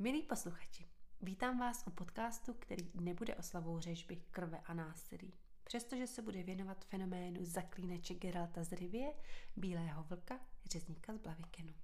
Milí posluchači, vítám vás u podcastu, který nebude oslavou řežby, krve a násilí. Přestože se bude věnovat fenoménu zaklínače Geralta z Rivie, Bílého vlka, řezníka z Blavikenu.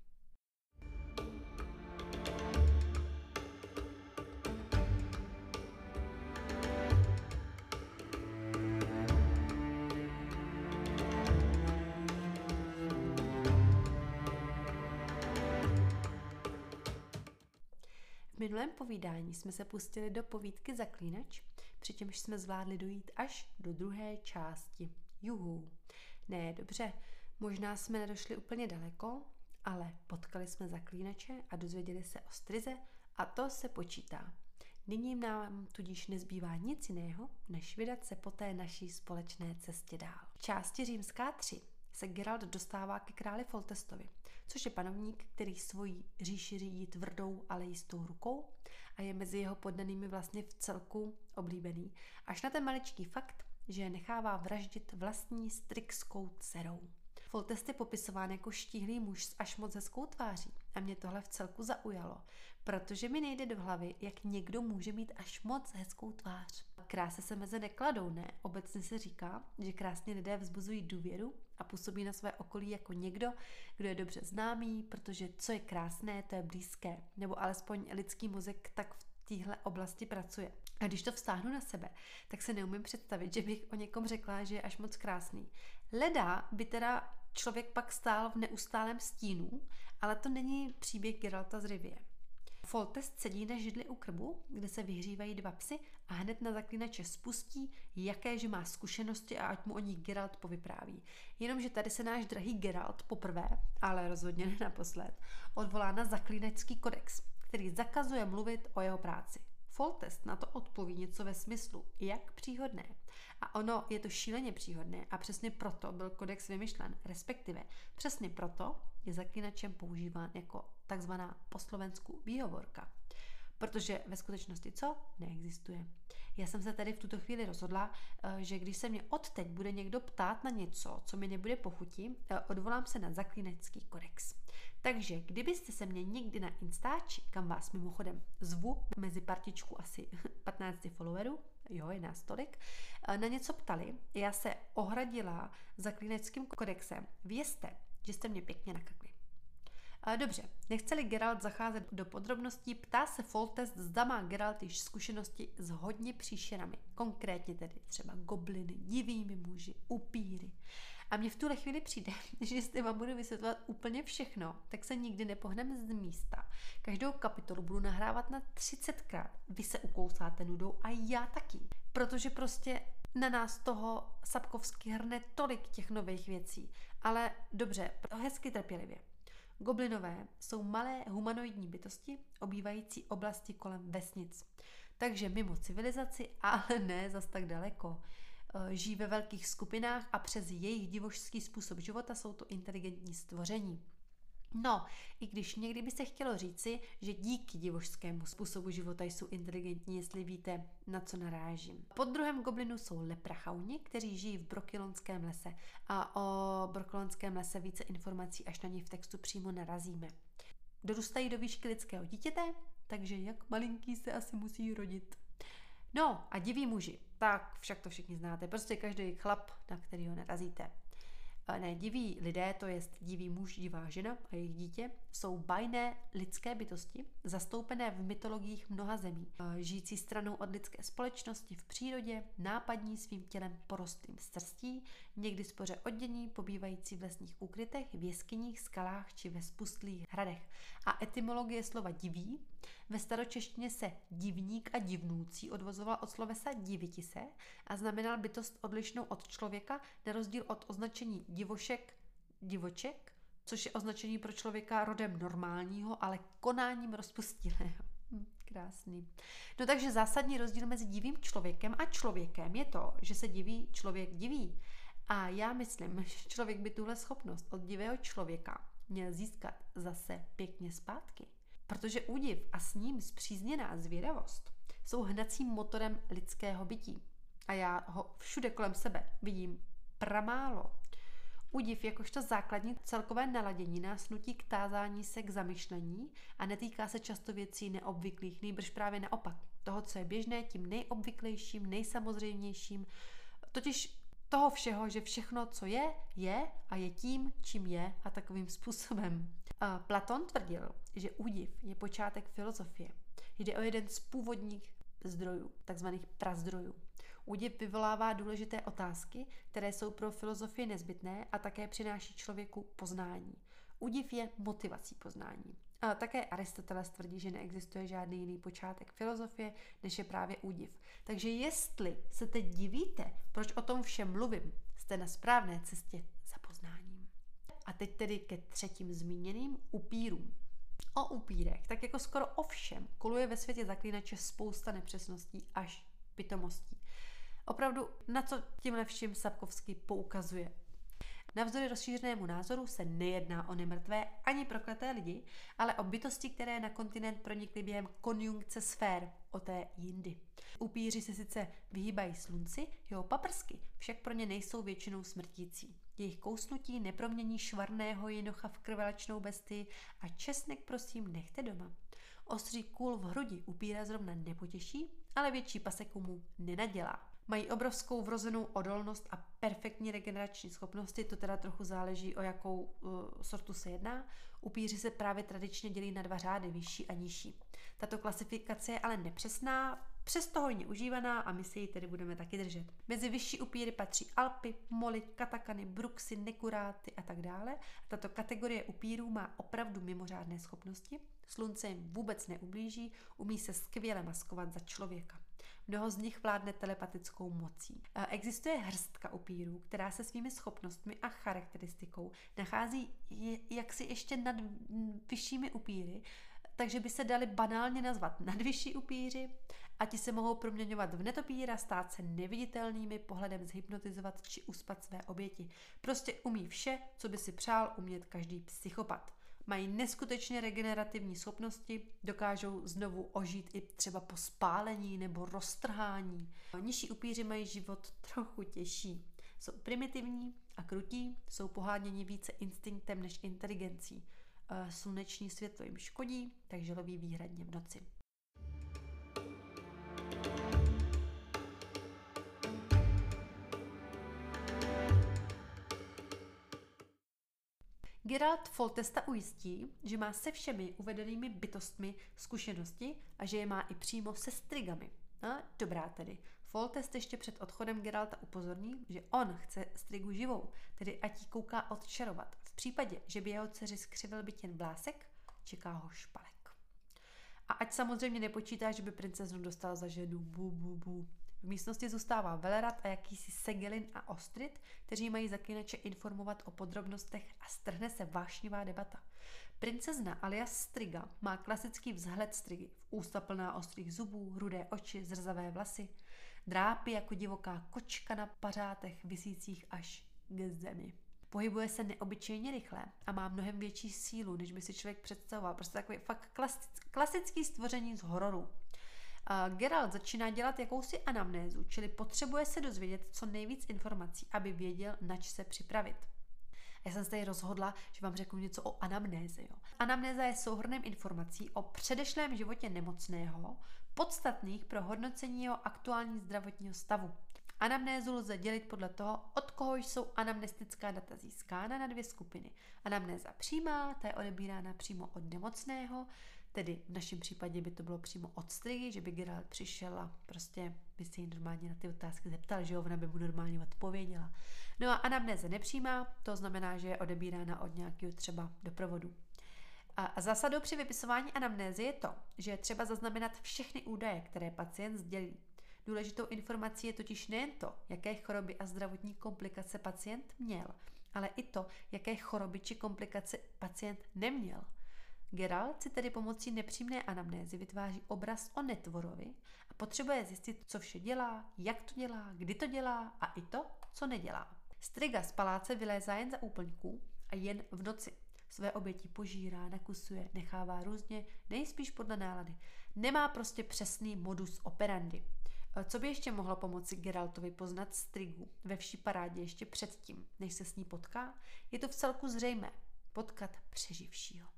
Minulém povídání jsme se pustili do povídky Zaklínač, přičemž jsme zvládli dojít až do druhé části. Juhu. Ne, dobře, možná jsme nedošli úplně daleko, ale potkali jsme zaklínače a dozvěděli se o strize a to se počítá. Nyní nám tudíž nezbývá nic jiného, než vydat se po té naší společné cestě dál. V části římská 3 se Geralt dostává ke králi Foltestovi, což je panovník, který svoji říši řídí tvrdou, ale jistou rukou a je mezi jeho poddanými vlastně v celku oblíbený. Až na ten maličký fakt, že je nechává vraždit vlastní strikskou dcerou. Foltest je popisován jako štíhlý muž s až moc hezkou tváří a mě tohle v celku zaujalo, protože mi nejde do hlavy, jak někdo může mít až moc hezkou tvář. Kráse se meze nekladou, ne? Obecně se říká, že krásně lidé vzbuzují důvěru a působí na své okolí jako někdo, kdo je dobře známý, protože co je krásné, to je blízké, nebo alespoň lidský mozek tak v téhle oblasti pracuje. A když to vztáhnu na sebe, tak se neumím představit, že bych o někom řekla, že je až moc krásný. Leda by teda člověk pak stál v neustálém stínu, ale to není příběh Geralta z Rivie. Foltest sedí na židli u krbu, kde se vyhřívají dva psy a hned na zaklínače spustí, jakéže má zkušenosti a ať mu o nich Geralt povypráví. Jenomže tady se náš drahý Geralt poprvé, ale rozhodně ne naposled, odvolá na zaklínačský kodex, který zakazuje mluvit o jeho práci. Foltest na to odpoví něco ve smyslu, jak příhodné. A ono je to šíleně příhodné a přesně proto byl kodex vymyšlen, respektive přesně proto je zaklínačem používán jako takzvaná po slovensku výhovorka. Protože ve skutečnosti co? Neexistuje. Já jsem se tady v tuto chvíli rozhodla, eh, že když se mě odteď bude někdo ptát na něco, co mi nebude pochutí, eh, odvolám se na zaklínačský kodex. Takže kdybyste se mě někdy na Instači, kam vás mimochodem zvu mezi partičku asi 15 followerů, jo, je nás tolik, eh, na něco ptali, já se ohradila zaklínačským kodexem. Vězte, že jste mě pěkně nakakli. Dobře, nechceli Geralt zacházet do podrobností, ptá se Foltest, zda má Geralt již zkušenosti s hodně příšerami, konkrétně tedy třeba gobliny, divými muži, upíry. A mně v tuhle chvíli přijde, že jestli vám budu vysvětlovat úplně všechno, tak se nikdy nepohneme z místa. Každou kapitolu budu nahrávat na 30krát. Vy se ukousáte nudou a já taky. Protože prostě na nás toho Sapkovsky hrne tolik těch nových věcí. Ale dobře, hezky trpělivě. Goblinové jsou malé humanoidní bytosti, obývající oblasti kolem vesnic. Takže mimo civilizaci, ale ne zas tak daleko. E, žijí ve velkých skupinách a přes jejich divožský způsob života jsou to inteligentní stvoření. No, i když někdy by se chtělo říci, že díky divožskému způsobu života jsou inteligentní, jestli víte, na co narážím. Pod druhem goblinu jsou leprachauni, kteří žijí v brokilonském lese a o brokilonském lese více informací až na ně v textu přímo narazíme. Dorůstají do výšky lidského dítěte, takže jak malinký se asi musí rodit. No a diví muži, tak však to všichni znáte, prostě každý chlap, na kterýho narazíte ne, diví lidé, to jest divý muž, divá žena a jejich dítě, jsou bajné lidské bytosti, zastoupené v mytologiích mnoha zemí, žijící stranou od lidské společnosti v přírodě, nápadní svým tělem porostlým strstí, někdy spoře oddění, pobývající v lesních úkrytech, v jeskyních, skalách či ve spustlých hradech. A etymologie slova diví ve staročeštině se divník a divnoucí odvozoval od slovesa diviti se a znamenal bytost odlišnou od člověka, na rozdíl od označení divošek, divoček, což je označení pro člověka rodem normálního, ale konáním rozpustilého. Hm, krásný. No takže zásadní rozdíl mezi divým člověkem a člověkem je to, že se diví člověk diví. A já myslím, že člověk by tuhle schopnost od divého člověka měl získat zase pěkně zpátky. Protože údiv a s ním zpřízněná zvědavost jsou hnacím motorem lidského bytí. A já ho všude kolem sebe vidím pramálo. Údiv jakožto základní celkové naladění nás nutí k tázání se k zamyšlení a netýká se často věcí neobvyklých, nejbrž právě naopak. Toho, co je běžné, tím nejobvyklejším, nejsamozřejmějším, totiž toho všeho, že všechno, co je, je a je tím, čím je a takovým způsobem. A Platon tvrdil, že údiv je počátek filozofie. Jde o jeden z původních zdrojů, takzvaných prazdrojů. Údiv vyvolává důležité otázky, které jsou pro filozofii nezbytné a také přináší člověku poznání. Údiv je motivací poznání. A také Aristoteles tvrdí, že neexistuje žádný jiný počátek filozofie, než je právě údiv. Takže jestli se teď divíte, proč o tom všem mluvím, jste na správné cestě za poznáním. A teď tedy ke třetím zmíněným upírům. O upírech, tak jako skoro o všem, koluje ve světě zaklínače spousta nepřesností až pitomostí. Opravdu, na co tímhle vším Sapkovský poukazuje. Navzdory rozšířenému názoru se nejedná o nemrtvé ani prokleté lidi, ale o bytosti, které na kontinent pronikly během konjunkce sfér, o té jindy. Upíři se sice vyhýbají slunci, jeho paprsky však pro ně nejsou většinou smrtící. Jejich kousnutí nepromění švarného jinocha v krvelačnou bestii a česnek prosím nechte doma. Ostří kůl v hrudi upíra zrovna nepotěší, ale větší paseku mu nenadělá. Mají obrovskou vrozenou odolnost a perfektní regenerační schopnosti, to teda trochu záleží, o jakou uh, sortu se jedná. Upíři se právě tradičně dělí na dva řády, vyšší a nižší. Tato klasifikace je ale nepřesná, přesto hojně užívaná a my si ji tedy budeme taky držet. Mezi vyšší upíry patří Alpy, Moly, Katakany, Bruxy, Nekuráty a tak dále. Tato kategorie upírů má opravdu mimořádné schopnosti. Slunce jim vůbec neublíží, umí se skvěle maskovat za člověka. Mnoho z nich vládne telepatickou mocí. Existuje hrstka upírů, která se svými schopnostmi a charakteristikou nachází jaksi ještě nad vyššími upíry, takže by se dali banálně nazvat nadvyšší upíři a ti se mohou proměňovat v netopíra, stát se neviditelnými, pohledem zhypnotizovat či uspat své oběti. Prostě umí vše, co by si přál umět každý psychopat. Mají neskutečně regenerativní schopnosti, dokážou znovu ožít i třeba po spálení nebo roztrhání. Nižší upíři mají život trochu těžší. Jsou primitivní a krutí, jsou poháněni více instinktem než inteligencí. Sluneční světlo jim škodí, takže loví výhradně v noci. Geralt Foltesta ujistí, že má se všemi uvedenými bytostmi zkušenosti a že je má i přímo se strigami. A dobrá tedy. Foltest ještě před odchodem Geralta upozorní, že on chce strigu živou, tedy ať ji kouká odčarovat. V případě, že by jeho dceři skřivil byt jen vlásek, čeká ho špalek. A ať samozřejmě nepočítá, že by princeznu dostal za ženu bu, bu, bu. V místnosti zůstává Velerat a jakýsi Segelin a Ostrid, kteří mají zaklinače informovat o podrobnostech a strhne se vášnivá debata. Princezna alias Striga má klasický vzhled Strigy, v ústa plná ostrých zubů, rudé oči, zrzavé vlasy, drápy jako divoká kočka na pařátech visících až k zemi. Pohybuje se neobyčejně rychle a má mnohem větší sílu, než by si člověk představoval. Prostě takový fakt klasický stvoření z hororu. Geralt začíná dělat jakousi anamnézu, čili potřebuje se dozvědět co nejvíc informací, aby věděl, nač se připravit. Já jsem se tady rozhodla, že vám řeknu něco o anamnéze. Jo. Anamnéza je souhrnem informací o předešlém životě nemocného, podstatných pro hodnocení jeho aktuální zdravotního stavu. Anamnézu lze dělit podle toho, od koho jsou anamnestická data získána na dvě skupiny. Anamnéza přímá, ta je odebírána přímo od nemocného, Tedy v našem případě by to bylo přímo od strihy, že by Geralt přišel a prostě by se jí normálně na ty otázky zeptal, že ona by mu normálně odpověděla. No a anamnéze nepřímá, to znamená, že je odebírána od nějakého třeba doprovodu. A zásadou při vypisování anamnézy je to, že je třeba zaznamenat všechny údaje, které pacient sdělí. Důležitou informací je totiž nejen to, jaké choroby a zdravotní komplikace pacient měl, ale i to, jaké choroby či komplikace pacient neměl. Geralt si tedy pomocí nepřímné anamnézy vytváří obraz o netvorovi a potřebuje zjistit, co vše dělá, jak to dělá, kdy to dělá a i to, co nedělá. Striga z paláce vylézá jen za úplňků a jen v noci. Své oběti požírá, nakusuje, nechává různě, nejspíš podle nálady. Nemá prostě přesný modus operandi. Co by ještě mohlo pomoci Geraltovi poznat Strigu ve vší parádě ještě předtím, než se s ní potká? Je to v celku zřejmé. Potkat přeživšího.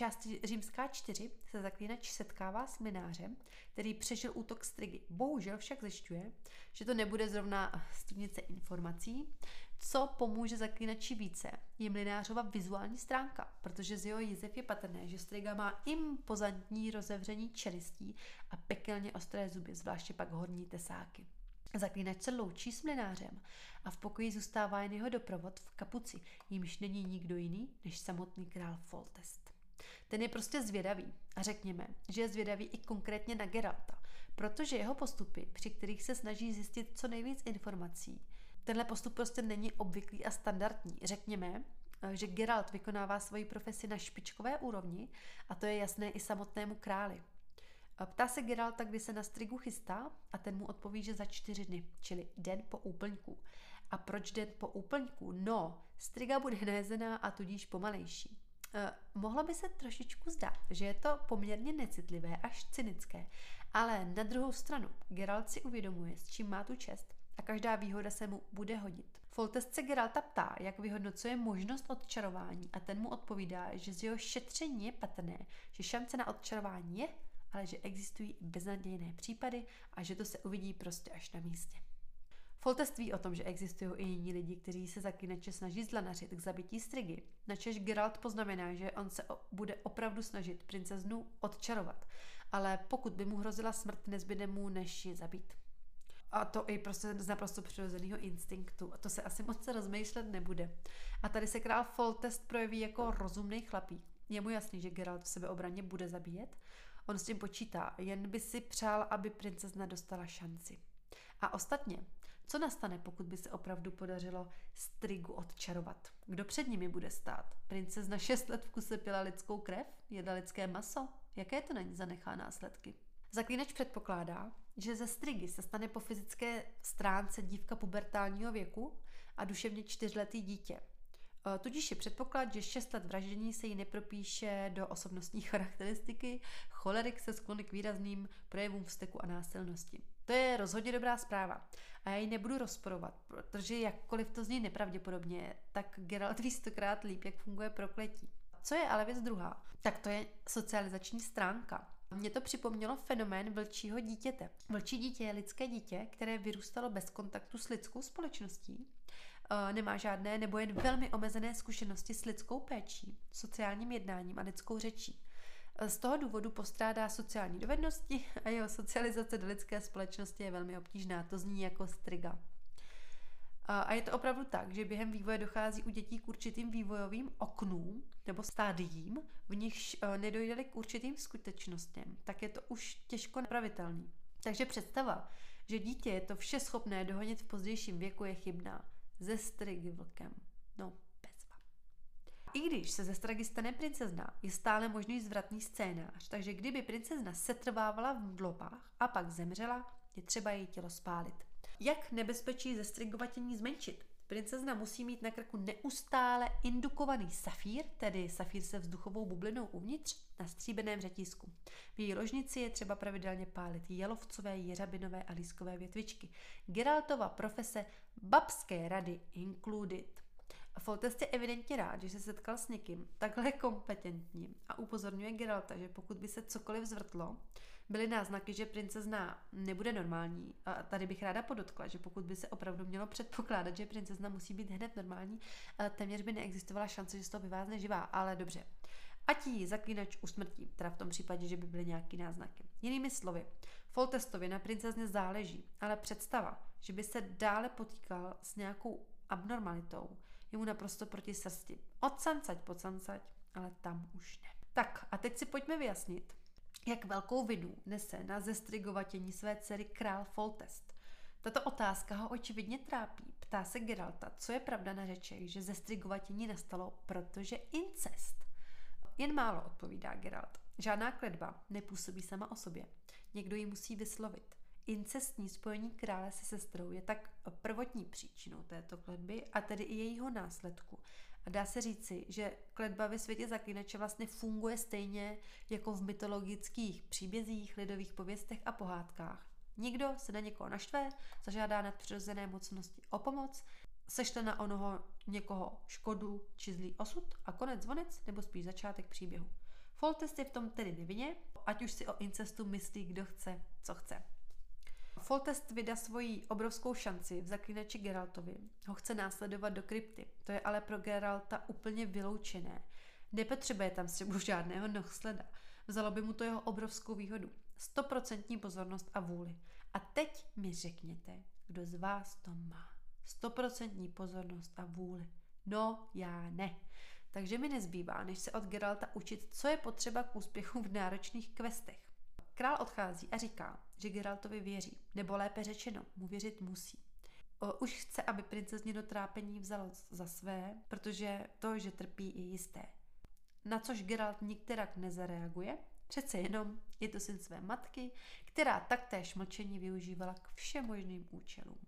Části římská 4 se zaklínač setkává s minářem, který přežil útok strigy. Bohužel však zjišťuje, že to nebude zrovna studnice informací, co pomůže zaklínači více, je mlinářova vizuální stránka, protože z jeho jizev je patrné, že striga má impozantní rozevření čelistí a pekelně ostré zuby, zvláště pak horní tesáky. Zaklínač se loučí s mlinářem a v pokoji zůstává jen jeho doprovod v kapuci, jímž není nikdo jiný než samotný král Foltest. Ten je prostě zvědavý a řekněme, že je zvědavý i konkrétně na Geralta, protože jeho postupy, při kterých se snaží zjistit co nejvíc informací, tenhle postup prostě není obvyklý a standardní. Řekněme, že Geralt vykonává svoji profesi na špičkové úrovni a to je jasné i samotnému králi. Ptá se Geralta, kdy se na strigu chystá a ten mu odpoví, že za čtyři dny, čili den po úplňku. A proč den po úplňku? No, striga bude nezená a tudíž pomalejší. Eh, mohlo by se trošičku zdát, že je to poměrně necitlivé až cynické, ale na druhou stranu Geralt si uvědomuje, s čím má tu čest a každá výhoda se mu bude hodit. Foltest se Geralta ptá, jak vyhodnocuje možnost odčarování a ten mu odpovídá, že z jeho šetření je patrné, že šance na odčarování je, ale že existují beznadějné případy a že to se uvidí prostě až na místě. Foltest ví o tom, že existují i jiní lidi, kteří se zaklínače snaží zlanařit k zabití Strigy. Načež Geralt poznamená, že on se bude opravdu snažit princeznu odčarovat, ale pokud by mu hrozila smrt, nezbyde mu, než ji zabít. A to i prostě z naprosto přirozeného instinktu. A to se asi moc rozmýšlet nebude. A tady se král Foltest projeví jako rozumný chlapík. Je mu jasný, že Geralt v sebeobraně bude zabíjet. On s tím počítá, jen by si přál, aby princezna dostala šanci. A ostatně, co nastane, pokud by se opravdu podařilo Strigu odčarovat? Kdo před nimi bude stát? Princezna šest let v kuse pila lidskou krev? Jedla lidské maso? Jaké to není zanechá následky? Zaklínač předpokládá, že ze Strigy se stane po fyzické stránce dívka pubertálního věku a duševně čtyřletý dítě. E, tudíž je předpoklad, že 6 let vraždění se jí nepropíše do osobnostní charakteristiky, cholerik se sklony k výrazným projevům vzteku a násilnosti. To je rozhodně dobrá zpráva. A já ji nebudu rozporovat, protože jakkoliv to zní nepravděpodobně, tak Geralt ví stokrát líp, jak funguje prokletí. Co je ale věc druhá? Tak to je socializační stránka. Mně to připomnělo fenomén vlčího dítěte. Vlčí dítě je lidské dítě, které vyrůstalo bez kontaktu s lidskou společností, eh, nemá žádné nebo jen velmi omezené zkušenosti s lidskou péčí, sociálním jednáním a lidskou řečí. Z toho důvodu postrádá sociální dovednosti a jeho socializace do lidské společnosti je velmi obtížná. To zní jako striga. A je to opravdu tak, že během vývoje dochází u dětí k určitým vývojovým oknům nebo stádiím, v nichž nedojde k určitým skutečnostem, tak je to už těžko napravitelný. Takže představa, že dítě je to vše schopné dohonit v pozdějším věku je chybná. Ze strigy vlkem. No, i když se ze Stragy stane princezna, je stále možný zvratný scénář, takže kdyby princezna setrvávala v mdlopách a pak zemřela, je třeba její tělo spálit. Jak nebezpečí ze strigovatění zmenšit? Princezna musí mít na krku neustále indukovaný safír, tedy safír se vzduchovou bublinou uvnitř, na stříbeném řetízku. V její ložnici je třeba pravidelně pálit jelovcové, jeřabinové a lískové větvičky. Geraltova profese babské rady included. Foltest je evidentně rád, že se setkal s někým takhle kompetentním a upozorňuje Geralta, že pokud by se cokoliv zvrtlo, byly náznaky, že princezna nebude normální. A tady bych ráda podotkla, že pokud by se opravdu mělo předpokládat, že princezna musí být hned normální, eh, téměř by neexistovala šance, že z toho vyvázne živá, ale dobře. Ať ji zaklínač usmrtí, teda v tom případě, že by byly nějaké náznaky. Jinými slovy, Foltestovi na princezně záleží, ale představa, že by se dále potýkal s nějakou abnormalitou, je mu naprosto proti srsti. Od sancať po sancať, ale tam už ne. Tak a teď si pojďme vyjasnit, jak velkou vinu nese na zestrigovatění své dcery král Foltest. Tato otázka ho očividně trápí. Ptá se Geralta, co je pravda na řečech, že zestrigovatění nastalo, protože incest. Jen málo, odpovídá Geralt. Žádná kledba nepůsobí sama o sobě. Někdo ji musí vyslovit. incestní spojení krále se sestrou je tak prvotní příčinou této kletby a tedy i jejího následku. A dá se říci, že kletba ve světě zaklínače vlastně funguje stejně jako v mytologických příbězích, lidových pověstech a pohádkách. Někdo se na někoho naštve, zažádá nadpřirozené mocnosti o pomoc, sešle na onoho někoho škodu či zlý osud a konec zvonec nebo spíš začátek příběhu. Foltest je v tom tedy nevinně, ať už si o incestu myslí kdo chce, co chce. Foltest vydá svoji obrovskou šanci v zaklínači Geraltovi. Ho chce následovat do krypty. To je ale pro Geralta úplně vyloučené. Nepotřebuje tam střebu žádného nohsleda. Vzalo by mu to jeho obrovskou výhodu. Stoprocentní pozornost a vůli. A teď mi řekněte, kdo z vás to má. Stoprocentní pozornost a vůli. No, já ne. Takže mi nezbývá, než se od Geralta učit, co je potřeba k úspěchu v náročných questech. Král odchází a říká, že Geraltovi věří, nebo lépe řečeno, mu věřit musí. O, už chce, aby do trápení vzal za své, protože to, že trpí, je jisté. Na což Geralt nikterak nezareaguje, přece jenom je to syn své matky, která taktéž mlčení využívala k všemožným účelům.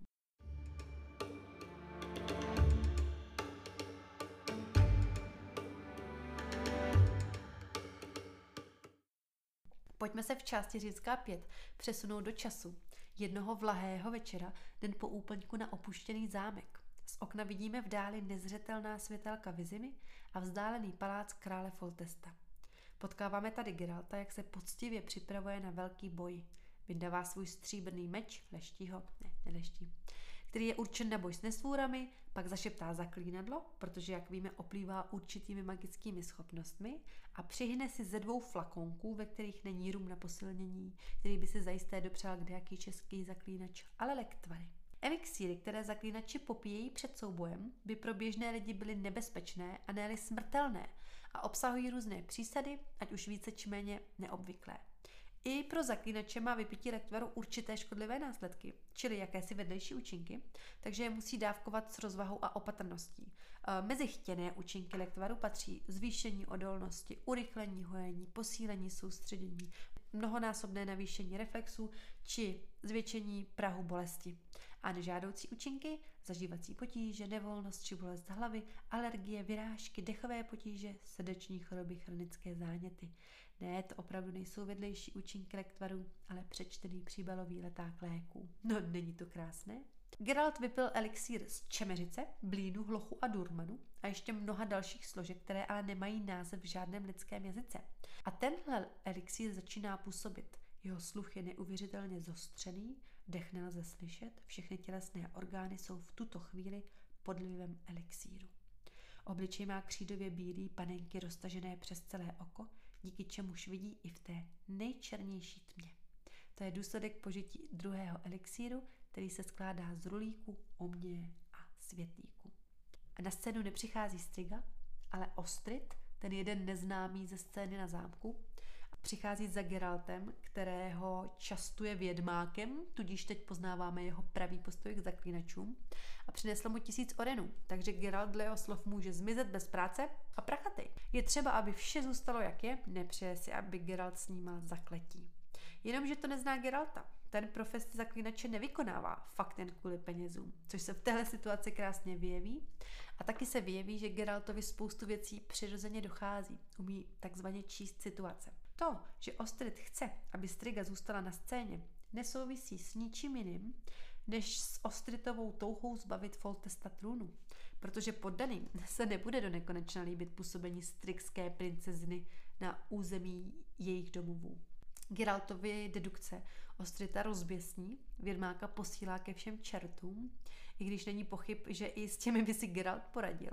Pojďme se v části Řícká 5 přesunout do času. Jednoho vlahého večera, den po úplňku na opuštěný zámek. Z okna vidíme v dáli nezřetelná světelka Vizimy a vzdálený palác krále Foltesta. Potkáváme tady Geralta, jak se poctivě připravuje na velký boj. Vydává svůj stříbrný meč, leští ho, ne, neleští, který je určen na boj s nesvůrami, pak zašeptá zaklínadlo, protože, jak víme, oplývá určitými magickými schopnostmi a přihne si ze dvou flakonků, ve kterých není rum na posilnění, který by si zajisté dopřál kdejaký český zaklínač, ale lektvary. Elixíry, které zaklínači popíjejí před soubojem, by pro běžné lidi byly nebezpečné a ne smrtelné a obsahují různé přísady, ať už více či méně neobvyklé. I pro zaklínače má vypití lektvaru určité škodlivé následky, čili jakési vedlejší účinky, takže je musí dávkovat s rozvahou a opatrností. E, mezi chtěné účinky lektvaru patří zvýšení odolnosti, urychlení hojení, posílení soustředění, mnohonásobné navýšení reflexu či zvětšení prahu bolesti. A nežádoucí účinky, zažívací potíže, nevolnost či bolest hlavy, alergie, vyrážky, dechové potíže, srdeční choroby, chronické záněty. Ne, to opravdu nejsou vedlejší účinky lektvaru, ale přečtený příbalový leták léků. No, není to krásné? Geralt vypil elixír z čemeřice, blínu, hlochu a durmanu a ještě mnoha dalších složek, které ale nemají název v žádném lidském jazyce. A tenhle elixír začíná působit. Jeho sluch je neuvěřitelně zostřený, dech nelze slyšet, všechny tělesné orgány jsou v tuto chvíli pod vlivem elixíru. Obličej má křídově bílý panenky roztažené přes celé oko, díky čemuž vidí i v té nejčernější tmě. To je důsledek požití druhého elixíru, který se skládá z rulíku, oměje a světlíku. A na scénu nepřichází Striga, ale Ostrit, ten jeden neznámý ze scény na zámku, přichází za Geraltem, kterého častuje vědmákem, tudíž teď poznáváme jeho pravý postoj k zaklínačům a přinesl mu tisíc orenů, takže Geralt dle jeho slov může zmizet bez práce a prachatej. Je třeba, aby vše zůstalo jak je, nepřeje si, aby Geralt snímal zakletí. Jenomže to nezná Geralta. Ten profesi zaklínače nevykonává fakt jen kvůli penězům, což se v téhle situaci krásně vyjeví. A taky se vyjeví, že Geraltovi spoustu věcí přirozeně dochází. Umí takzvaně číst situace. To, že Ostrid chce, aby Striga zůstala na scéně, nesouvisí s ničím jiným, než s Ostritovou touhou zbavit Foltesta trůnu. Protože poddaným se nebude do nekonečna líbit působení strixské princezny na území jejich domovů. Geraltovy dedukce Ostrita rozběsní, Vědmáka posílá ke všem čertům, i když není pochyb, že i s těmi by si Geralt poradil.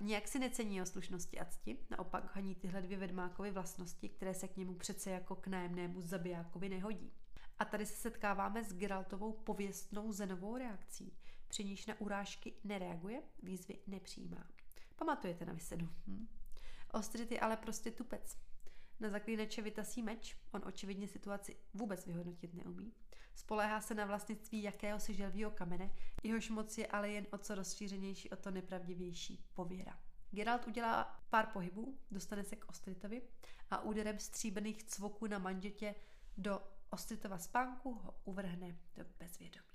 Nijak si necení o slušnosti a cti, naopak haní tyhle dvě Vědmákovy vlastnosti, které se k němu přece jako k nájemnému zabijákovi nehodí. A tady se setkáváme s Geraltovou pověstnou zenovou reakcí, při níž na urážky nereaguje, výzvy nepřijímá. Pamatujete na vysedu? Hm? Ostrit je ale prostě tupec. Na zaklínače vytasí meč, on očividně situaci vůbec vyhodnotit neumí. Spoléhá se na vlastnictví jakéhosi želvího kamene, jehož moc je ale jen o co rozšířenější, o to nepravdivější pověra. Geralt udělá pár pohybů, dostane se k Ostritovi a úderem stříbrných cvoků na manžetě do Ostritova spánku ho uvrhne do bezvědomí.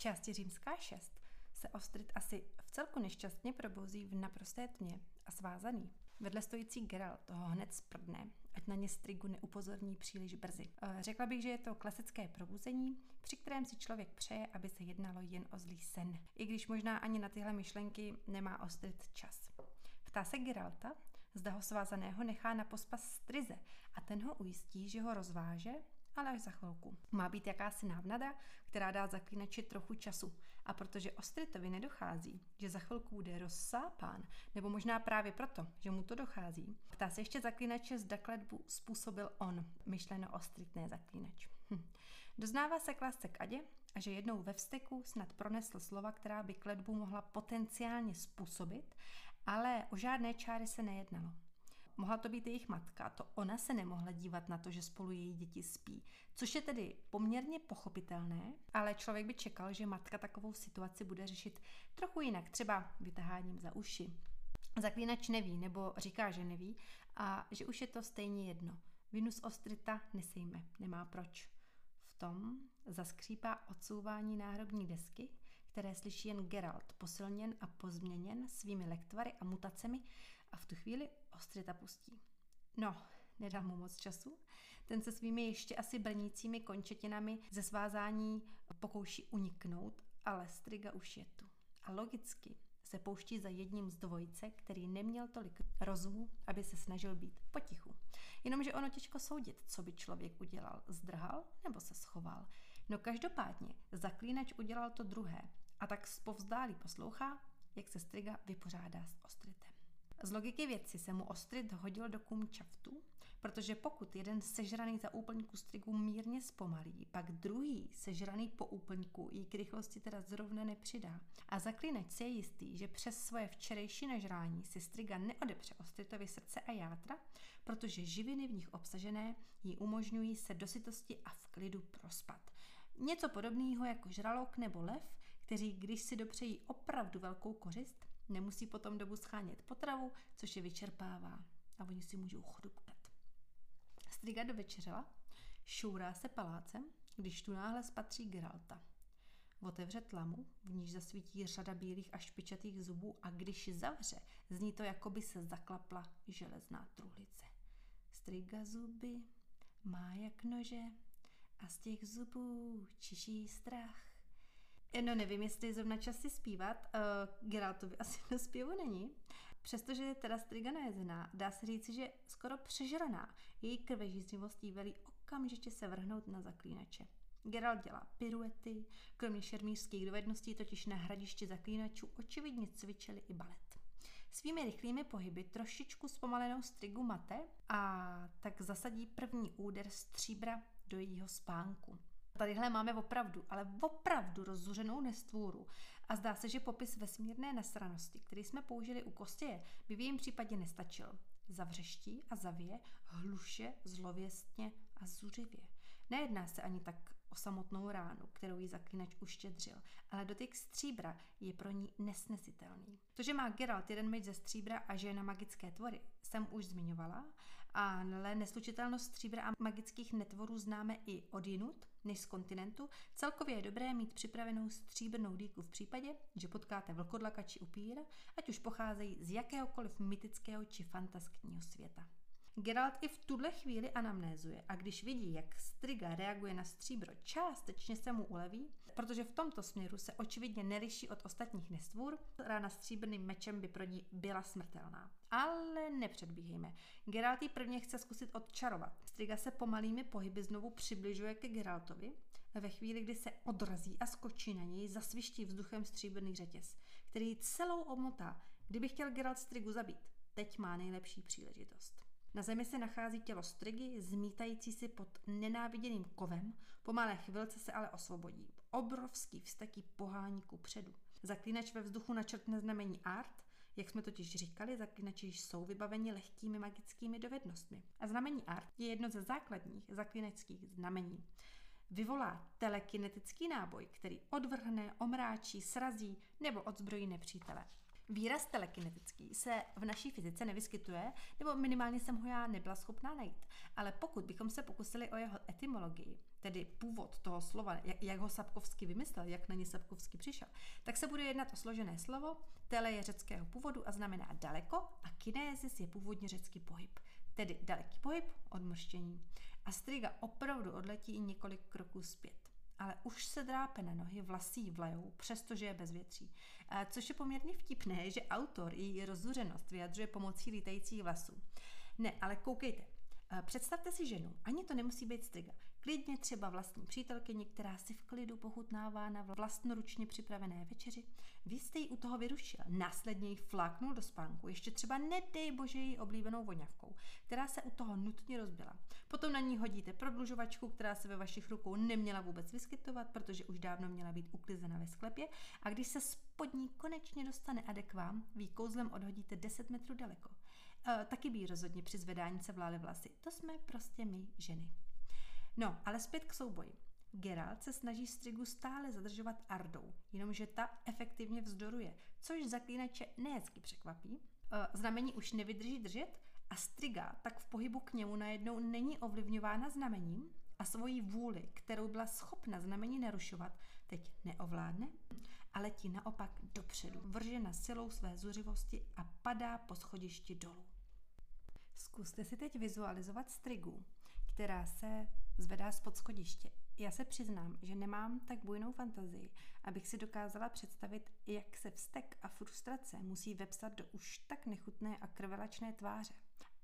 Části římská 6 se Ostrid asi v celku nešťastně probouzí v naprosté tmě a svázaný. Vedle stojící Geralt toho hned sprdne, ať na ně Strigu neupozorní příliš brzy. Eh, řekla bych, že je to klasické probuzení, při kterém si člověk přeje, aby se jednalo jen o zlý sen. I když možná ani na tyhle myšlenky nemá Ostrid čas. Ptá se Geralta, zda ho svázaného nechá na pospas Strize a ten ho ujistí, že ho rozváže ale až za chvilku. Má být jakási návnada, která dá zaklínači trochu času. A protože Ostritovi nedochází, že za chvilku bude rozsápán, nebo možná právě proto, že mu to dochází, ptá se ještě zaklínače, zda kletbu způsobil on, myšleno Ostritné zaklínač. Hm. Doznává se klásce k Adě a že jednou ve vsteku snad pronesl slova, která by kletbu mohla potenciálně způsobit, ale o žádné čáry se nejednalo. Mohla to být jejich matka, to ona se nemohla dívat na to, že spolu její děti spí. Což je tedy poměrně pochopitelné, ale člověk by čekal, že matka takovou situaci bude řešit trochu jinak, třeba vytaháním za uši. Zaklínač neví, nebo říká, že neví, a že už je to stejně jedno. Vinu ostrita nesejme, nemá proč. V tom zaskřípá odsouvání náhrobní desky, které slyší jen Geralt, posilněn a pozměněn svými lektvary a mutacemi a v tu chvíli Ostrita pustí. No, nedal mu moc času. Ten se svými ještě asi brnícími končetinami ze svázání pokouší uniknout, ale Striga už je tu. A logicky se pouští za jedním z dvojice, který neměl tolik rozumu, aby se snažil být potichu. Jenomže ono těžko soudit, co by člověk udělal. Zdrhal nebo se schoval. No každopádně, zaklínač udělal to druhé a tak zpovzdálí poslouchá, jak se Striga vypořádá s Ostritem. Z logiky věci se mu Ostrid hodil do kumčaftu, protože pokud jeden sežraný za úplňku strigu mírně zpomalí, pak druhý sežraný po úplňku jí k rychlosti teda zrovna nepřidá. A zaklínač si je jistý, že přes svoje včerejší nažrání si striga neodepře Ostritovi srdce a játra, protože živiny v nich obsažené jí umožňují se dosytosti a v klidu prospat. Něco podobného jako žralok nebo lev, kteří když si dopřejí opravdu velkou kořist, Nemusí potom dobu schánět potravu, což je vyčerpává a oni si můžou chrupkat. Striga dovečeřela, šourá se palácem, když tu náhle spatří Geralta. Otevře tlamu, v níž zasvítí řada bílých a špičatých zubů a když zavře, zní to, jako by se zaklapla železná truhlice. Striga zuby, má jak nože a z těch zubů čiší strach. No nevím, jestli zrovna čas si zpívat, uh, Geraltovi asi na zpěvu není. Přestože je teda striga najezená, dá se říci, že skoro přežraná. Její krvežíznivost jí velí okamžitě se vrhnout na zaklínače. Geralt dělá piruety, kromě šermířských dovedností totiž na hradišti zaklínačů očividně cvičili i balet. Svými rychlými pohyby trošičku zpomalenou strigu mate a tak zasadí první úder stříbra do jejího spánku. Tadyhle máme opravdu, ale opravdu rozzuřenou nestvůru. A zdá se, že popis vesmírné nesranosti, který jsme použili u Kostěje, by v jejím případě nestačil. Zavřeští a zavě, hluše, zlověstně a zuřivě. Nejedná se ani tak o samotnou ránu, kterou jí zaklínač uštědřil, ale dotyk stříbra je pro ní nesnesitelný. To, že má Geralt jeden meč ze stříbra a že je na magické tvory, jsem už zmiňovala, ale neslučitelnost stříbra a magických netvorů známe i od jinut, než z kontinentu. Celkově je dobré mít připravenou stříbrnou dýku v případě, že potkáte vlkodlaka či upíra, ať už pocházejí z jakéhokoliv mytického či fantaskního světa. Geralt i v tuhle chvíli anamnézuje a když vidí, jak Striga reaguje na stříbro, částečně se mu uleví, protože v tomto směru se očividně neliší od ostatních nestvůr, rána stříbrným mečem by pro ní byla smrtelná. Ale nepředbíhejme. Geralt ji prvně chce zkusit odčarovat. Striga se pomalými pohyby znovu přibližuje ke Geraltovi, ve chvíli, kdy se odrazí a skočí na něj, zasviští vzduchem stříbrný řetěz, který celou omotá. Kdyby chtěl Geralt Strigu zabít, teď má nejlepší příležitost. Na zemi se nachází tělo Strigy, zmítající si pod nenáviděným kovem, po malé chvilce se ale osvobodí. Obrovský vzteký pohání ku předu. Zaklínač ve vzduchu načrtne znamení Art, jak jsme totiž říkali, zaklínači jsou vybaveni lehkými magickými dovednostmi. A znamení Art je jedno ze základních zaklínačských znamení. Vyvolá telekinetický náboj, který odvrhne, omráčí, srazí nebo odzbrojí nepřítele. Výraz telekinetický se v naší fyzice nevyskytuje, nebo minimálně jsem ho já nebyla schopná najít. Ale pokud bychom se pokusili o jeho etymologii, tedy původ toho slova, jak ho Sapkovský vymyslel, jak na ně Sapkovský přišel, tak se bude jednat o složené slovo. Tele je řeckého původu a znamená daleko a kinézis je původně řecký pohyb, tedy daleký pohyb, odmrštění. A striga opravdu odletí i několik kroků zpět ale už se drápe na nohy, vlasí vlajou, přestože je bez větří. Což je poměrně vtipné, že autor její rozzuřenost vyjadřuje pomocí lítajících vlasů. Ne, ale koukejte. Představte si ženu, ani to nemusí být striga. Klidně třeba vlastní přítelkyni, která si v klidu pochutnává na vlastnoručně připravené večeři. Vy jste ji u toho vyrušil, následně ji fláknul do spánku, ještě třeba nedej bože její oblíbenou voňavkou, která se u toho nutně rozbila. Potom na ní hodíte prodlužovačku, která se ve vašich rukou neměla vůbec vyskytovat, protože už dávno měla být uklizena ve sklepě a když se spod ní konečně dostane a k vám, vy kouzlem odhodíte 10 metrů daleko. E, taky by rozhodně při zvedání se vlály vlasy. To jsme prostě my, ženy. No, ale zpět k souboji. Geralt se snaží Strigu stále zadržovat Ardou, jenomže ta efektivně vzdoruje, což zaklínače nehezky překvapí. E, znamení už nevydrží držet a Striga tak v pohybu k němu najednou není ovlivňována znamením a svoji vůli, kterou byla schopna znamení narušovat, teď neovládne a letí naopak dopředu, vržena silou své zuřivosti a padá po schodišti dolů. Zkuste si teď vizualizovat Strigu, která se zvedá spod schodiště. Já se přiznám, že nemám tak bujnou fantazii, abych si dokázala představit, jak se vztek a frustrace musí vepsat do už tak nechutné a krvelačné tváře.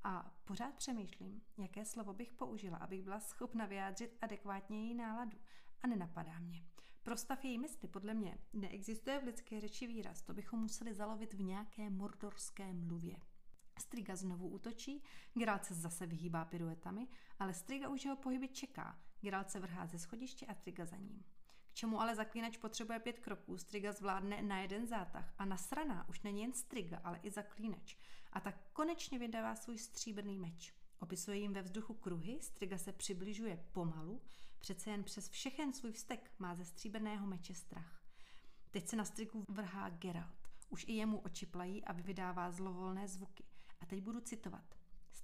A pořád přemýšlím, jaké slovo bych použila, abych byla schopna vyjádřit adekvátně její náladu. A nenapadá mě. Pro stav její mysli podle mě neexistuje v lidské řeči výraz, to bychom museli zalovit v nějaké mordorské mluvě. Striga znovu útočí, Geralt se zase vyhýbá piruetami, ale Striga už jeho pohyby čeká. Geralt se vrhá ze schodiště a Striga za ním. K čemu ale zaklínač potřebuje pět kroků, Striga zvládne na jeden zátah a nasraná už není jen Striga, ale i zaklínač. A tak konečně vydává svůj stříbrný meč. Opisuje jim ve vzduchu kruhy, Striga se přibližuje pomalu, přece jen přes všechen svůj vztek má ze stříbrného meče strach. Teď se na Strigu vrhá Geralt. Už i jemu oči plají a vydává zlovolné zvuky. A teď budu citovat.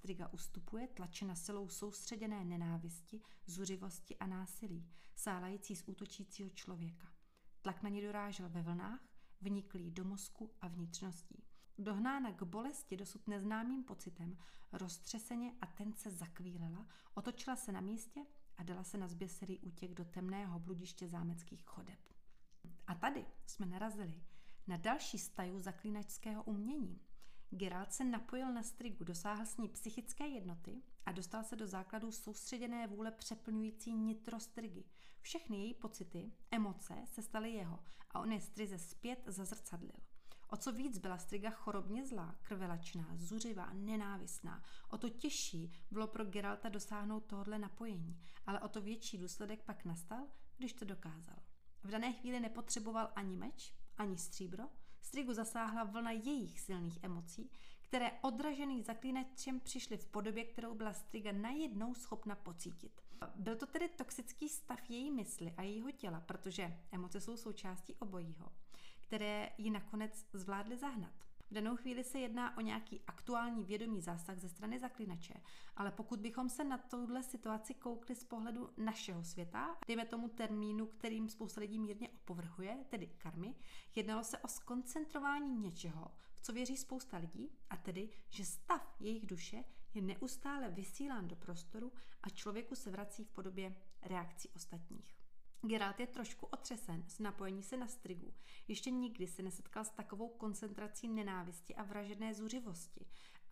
Striga ustupuje, tlačena silou soustředěné nenávisti, zuřivosti a násilí, sálající z útočícího člověka. Tlak na ně dorážel ve vlnách, vniklý do mozku a vnitřností. Dohnána k bolesti dosud neznámým pocitem, roztřeseně a ten se zakvílela, otočila se na místě a dala se na zběsilý útěk do temného bludiště zámeckých chodeb. A tady jsme narazili na další staju zaklínačského umění, Geralt se napojil na strigu, dosáhl s ní psychické jednoty a dostal se do základů soustředěné vůle přeplňující nitro strigy. Všechny její pocity, emoce se staly jeho a on je strize zpět zazrcadlil. O co víc byla striga chorobně zlá, krvelačná, zuřivá, nenávistná, o to těžší bylo pro Geralta dosáhnout tohohle napojení, ale o to větší důsledek pak nastal, když to dokázal. V dané chvíli nepotřeboval ani meč, ani stříbro, Strigu zasáhla vlna jejich silných emocí, které odražený zaklínačem přišly v podobě, kterou byla Striga najednou schopna pocítit. Byl to tedy toxický stav její mysli a jejího těla, protože emoce jsou součástí obojího, které ji nakonec zvládly zahnat. V danou chvíli se jedná o nějaký aktuální vědomý zásah ze strany zaklinače, ale pokud bychom se na tuhle situaci koukli z pohledu našeho světa, dejme tomu termínu, kterým spousta lidí mírně opovrhuje, tedy karmy, jednalo se o skoncentrování něčeho, v co věří spousta lidí, a tedy, že stav jejich duše je neustále vysílán do prostoru a člověku se vrací v podobě reakcí ostatních. Geralt je trošku otřesen z napojení se na strigu. Ještě nikdy se nesetkal s takovou koncentrací nenávisti a vražené zuřivosti.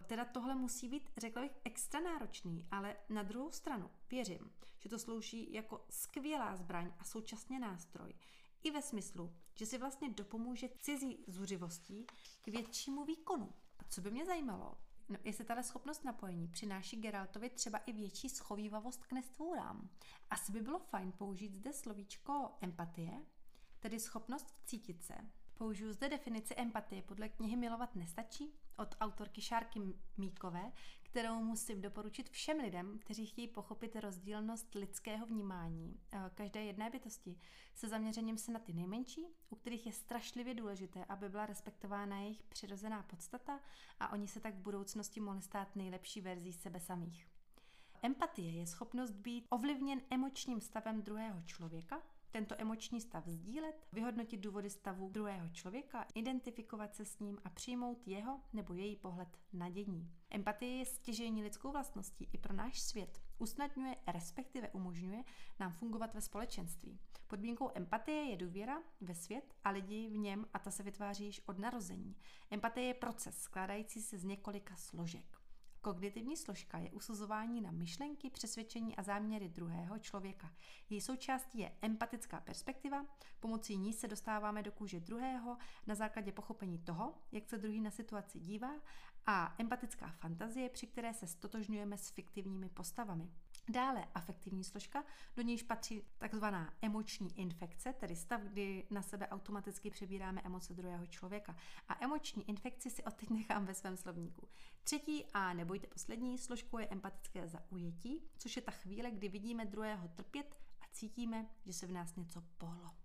Teda tohle musí být, řekla bych, extra náročný, ale na druhou stranu věřím, že to slouží jako skvělá zbraň a současně nástroj. I ve smyslu, že si vlastně dopomůže cizí zuřivostí k většímu výkonu. A co by mě zajímalo, No, jestli tahle schopnost napojení přináší Geraltovi třeba i větší schovývavost k nestvůrám. Asi by bylo fajn použít zde slovíčko empatie, tedy schopnost cítit se. Použiju zde definici empatie podle knihy Milovat nestačí od autorky Šárky Míkové, kterou musím doporučit všem lidem, kteří chtějí pochopit rozdílnost lidského vnímání eh, každé jedné bytosti se zaměřením se na ty nejmenší, u kterých je strašlivě důležité, aby byla respektována jejich přirozená podstata a oni se tak v budoucnosti mohli stát nejlepší verzí sebe samých. Empatie je schopnost být ovlivněn emočním stavem druhého člověka, tento emoční stav sdílet, vyhodnotit důvody stavu druhého člověka, identifikovat se s ním a přijmout jeho nebo její pohled na dění. Empatie je stěžení lidskou vlastností i pro náš svět. Usnadňuje, respektive umožňuje nám fungovat ve společenství. Podmínkou empatie je důvěra ve svět a lidi v něm a ta se vytváří již od narození. Empatie je proces skládající se z několika složek. Kognitivní složka je usuzování na myšlenky, přesvědčení a záměry druhého člověka. Její součástí je empatická perspektiva, pomocí ní se dostáváme do kůže druhého na základě pochopení toho, jak se druhý na situaci dívá a empatická fantazie, při které se stotožňujeme s fiktivními postavami. Dále afektivní složka, do níž patří takzvaná emoční infekce, tedy stav, kdy na sebe automaticky přebíráme emoce druhého člověka. A emoční infekci si odteď nechám ve svém slovníku. Třetí a nebojte poslední složkou je empatické zaujetí, což je ta chvíle, kdy vidíme druhého trpět a cítíme, že se v nás něco pohlo.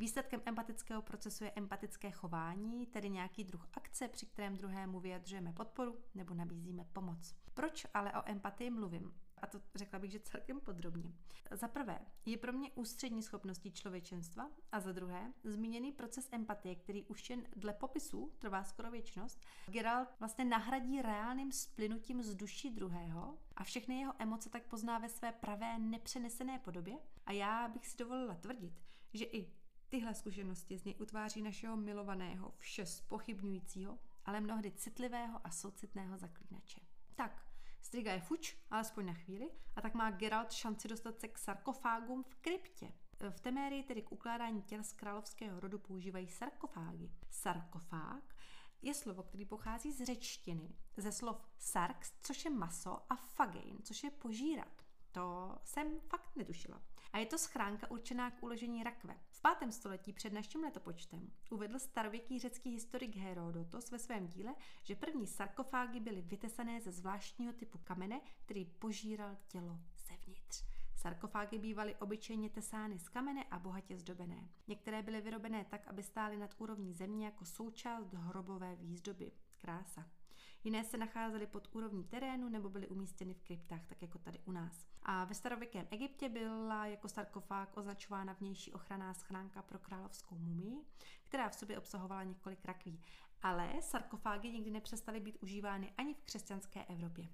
Výsledkem empatického procesu je empatické chování, tedy nějaký druh akce, při kterém druhému vyjadřujeme podporu nebo nabízíme pomoc. Proč ale o empatii mluvím? a to řekla bych, že celkem podrobně. Za prvé, je pro mě ústřední schopností člověčenstva a za druhé, zmíněný proces empatie, který už jen dle popisů trvá skoro věčnost, Geralt vlastně nahradí reálným splynutím z duší druhého a všechny jeho emoce tak pozná ve své pravé nepřenesené podobě a já bych si dovolila tvrdit, že i tyhle zkušenosti z něj utváří našeho milovaného, vše spochybňujícího, ale mnohdy citlivého a soucitného zaklínače. Tak, Striga je fuč, alespoň na chvíli, a tak má Geralt šanci dostat se k sarkofágům v kryptě. V Temérii tedy k ukládání těl z královského rodu používají sarkofágy. Sarkofág je slovo, který pochází z řečtiny, ze slov sarx, což je maso, a fagein, což je požírat. To jsem fakt netušila. A je to schránka určená k uložení rakve. V pátém století před naším letopočtem uvedl starověký řecký historik Herodotos ve svém díle, že první sarkofágy byly vytesané ze zvláštního typu kamene, který požíral tělo zevnitř. Sarkofágy bývaly obyčejně tesány z kamene a bohatě zdobené. Některé byly vyrobené tak, aby stály nad úrovní země jako součást hrobové výzdoby. Krása. Jiné se nacházely pod úrovní terénu nebo byly umístěny v kryptách, tak jako tady u nás. A ve starověkém Egyptě byla jako sarkofág označována vnější ochranná schránka pro královskou mumii, která v sobě obsahovala několik rakví. Ale sarkofágy nikdy nepřestaly být užívány ani v křesťanské Evropě.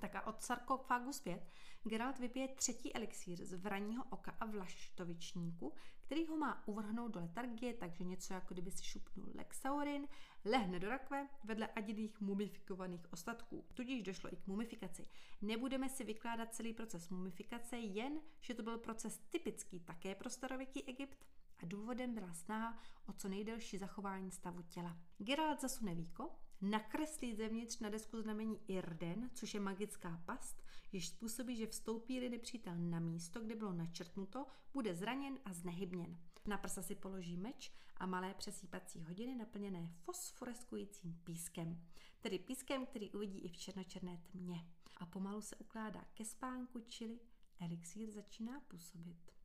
Tak a od sarkofágu zpět Geralt vypije třetí elixír z vraního oka a vlaštovičníku, který ho má uvrhnout do letargie, takže něco jako kdyby si šupnul Lexaurin, lehne do rakve vedle adiných mumifikovaných ostatků. Tudíž došlo i k mumifikaci. Nebudeme si vykládat celý proces mumifikace, jen, že to byl proces typický také pro starověký Egypt, a důvodem byla snaha o co nejdelší zachování stavu těla. Geralt zasune víko, nakreslí zevnitř na desku znamení Irden, což je magická past, jež způsobí, že vstoupí nepřítel na místo, kde bylo načrtnuto, bude zraněn a znehybněn. Na prsa si položí meč a malé přesýpací hodiny naplněné fosforeskujícím pískem. Tedy pískem, který uvidí i v černočerné tmě. A pomalu se ukládá ke spánku, čili elixír začíná působit.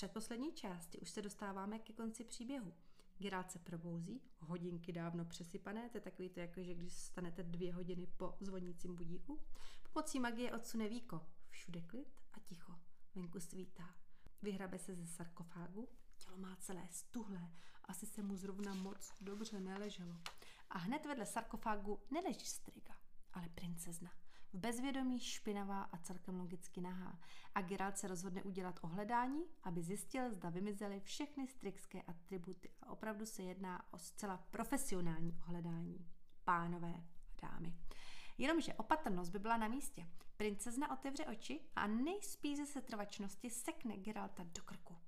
Předposlední části už se dostáváme ke konci příběhu. Geralt se probouzí, hodinky dávno přesypané, to je takový to, jako že když stanete dvě hodiny po zvonícím budíku. Pomocí magie odsune víko, všude klid a ticho, venku svítá. Vyhrabe se ze sarkofágu, tělo má celé stuhlé, asi se mu zrovna moc dobře neleželo. A hned vedle sarkofágu neleží striga, ale princezna v bezvědomí špinavá a celkem logicky nahá. A Geralt se rozhodne udělat ohledání, aby zjistil, zda vymizely všechny strixské atributy a opravdu se jedná o zcela profesionální ohledání. Pánové a dámy. Jenomže opatrnost by byla na místě. Princezna otevře oči a nejspíš ze setrvačnosti sekne Geralta do krku.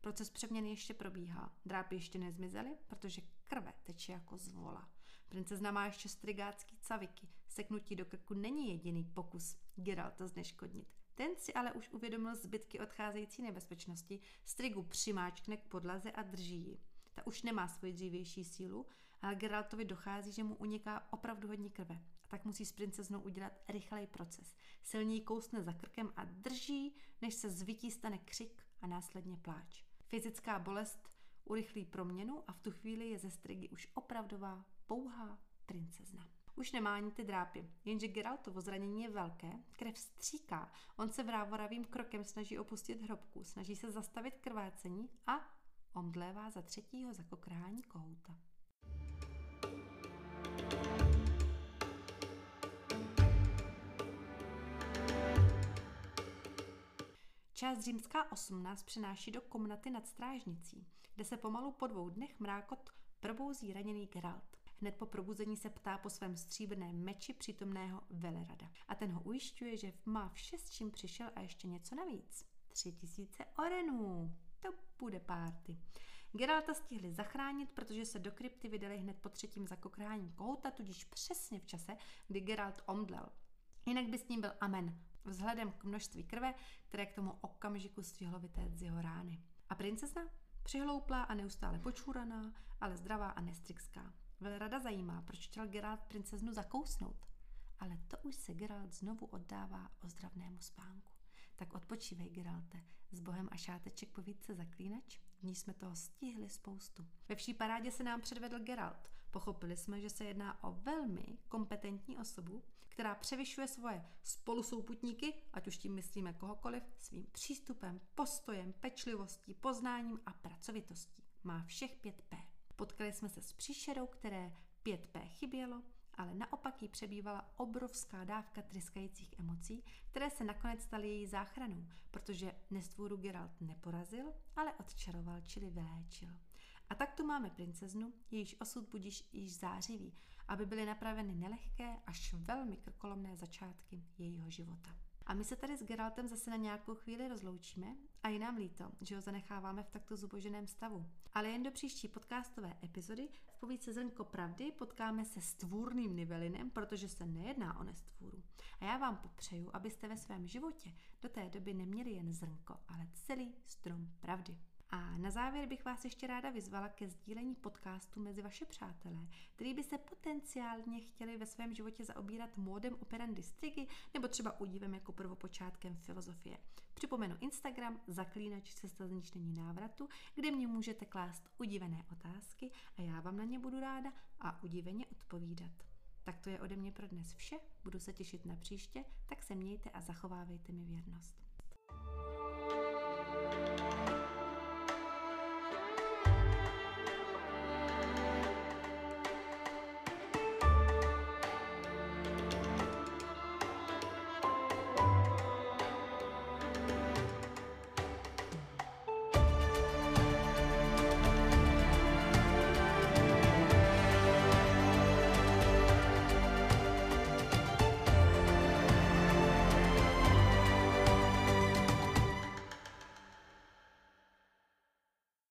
Proces přeměny ještě probíhá. Drápy ještě nezmizely, protože krve teče jako z vola. Princezna má ještě strigácký caviky. Seknutí do krku není jediný pokus Geralta zneškodnit. Ten si ale už uvědomil zbytky odcházející nebezpečnosti, strigu přimáčkne k podlaze a drží ji. Ta už nemá svoji dřívější sílu, ale Geraltovi dochází, že mu uniká opravdu hodně krve. A tak musí s princeznou udělat rychlej proces. Silněji kousne za krkem a drží, než se zvití stane křik a následně pláč. Fyzická bolest urychlí proměnu a v tu chvíli je ze strigy už opravdová, pouhá princezna. Už nemá ani ty drápy, jenže Geraltovo zranění je velké, krev stříká, on se vrávoravým krokem snaží opustit hrobku, snaží se zastavit krvácení a omdlévá za třetího zakokrání kohouta. Část římská 8 nás přenáší do komnaty nad strážnicí, kde se pomalu po dvou dnech mrákot probouzí raněný Geralt. Hned po probuzení se ptá po svém stříbrném meči přítomného Velerada. A ten ho ujišťuje, že má vše, s čím přišel a ještě něco navíc. Tři tisíce orenů. To bude párty. Geralta stihli zachránit, protože se do krypty vydali hned po třetím zakokrání kouta, tudíž přesně v čase, kdy Geralt omdlel. Jinak by s ním byl amen, vzhledem k množství krve, které k tomu okamžiku stihlo vytéct z jeho rány. A princezna? Přihlouplá a neustále počúraná, ale zdravá a nestrikská. Velrada zajímá, proč chtěl Geralt princeznu zakousnout. Ale to už se Geralt znovu oddává ozdravnému spánku. Tak odpočívej, Geralte, s bohem a šáteček povídce zaklínač, v ní jsme toho stihli spoustu. Ve vší parádě se nám předvedl Geralt. Pochopili jsme, že se jedná o velmi kompetentní osobu, která převyšuje svoje spolusouputníky, ať už tím myslíme kohokoliv, svým přístupem, postojem, pečlivostí, poznáním a pracovitostí. Má všech 5P. Potkali jsme se s příšerou, které 5P chybělo, ale naopak jí přebývala obrovská dávka tryskajících emocí, které se nakonec staly její záchranou, protože nestvůru Geralt neporazil, ale odčaroval, čili vyléčil. A tak tu máme princeznu, jejíž osud budíš již zářivý, aby byly napraveny nelehké až velmi krkolomné začátky jejího života. A my se tady s Geraltem zase na nějakou chvíli rozloučíme a je nám líto, že ho zanecháváme v takto zuboženém stavu. Ale jen do příští podcastové epizody v povídce Zrnko pravdy potkáme se s tvůrným nivelinem, protože se nejedná o nestvůru. A já vám popřeju, abyste ve svém životě do té doby neměli jen zrnko, ale celý strom pravdy. A na závěr bych vás ještě ráda vyzvala ke sdílení podcastu mezi vaše přátelé, který by se potenciálně chtěli ve svém životě zaobírat módem operandi strigy nebo třeba udívem jako prvopočátkem filozofie. Připomenu Instagram zaklínač cesta z není návratu, kde mě můžete klást udivené otázky a já vám na ně budu ráda a udiveně odpovídat. Tak to je ode mě pro dnes vše, budu se těšit na příště, tak se mějte a zachovávejte mi věrnost. thank you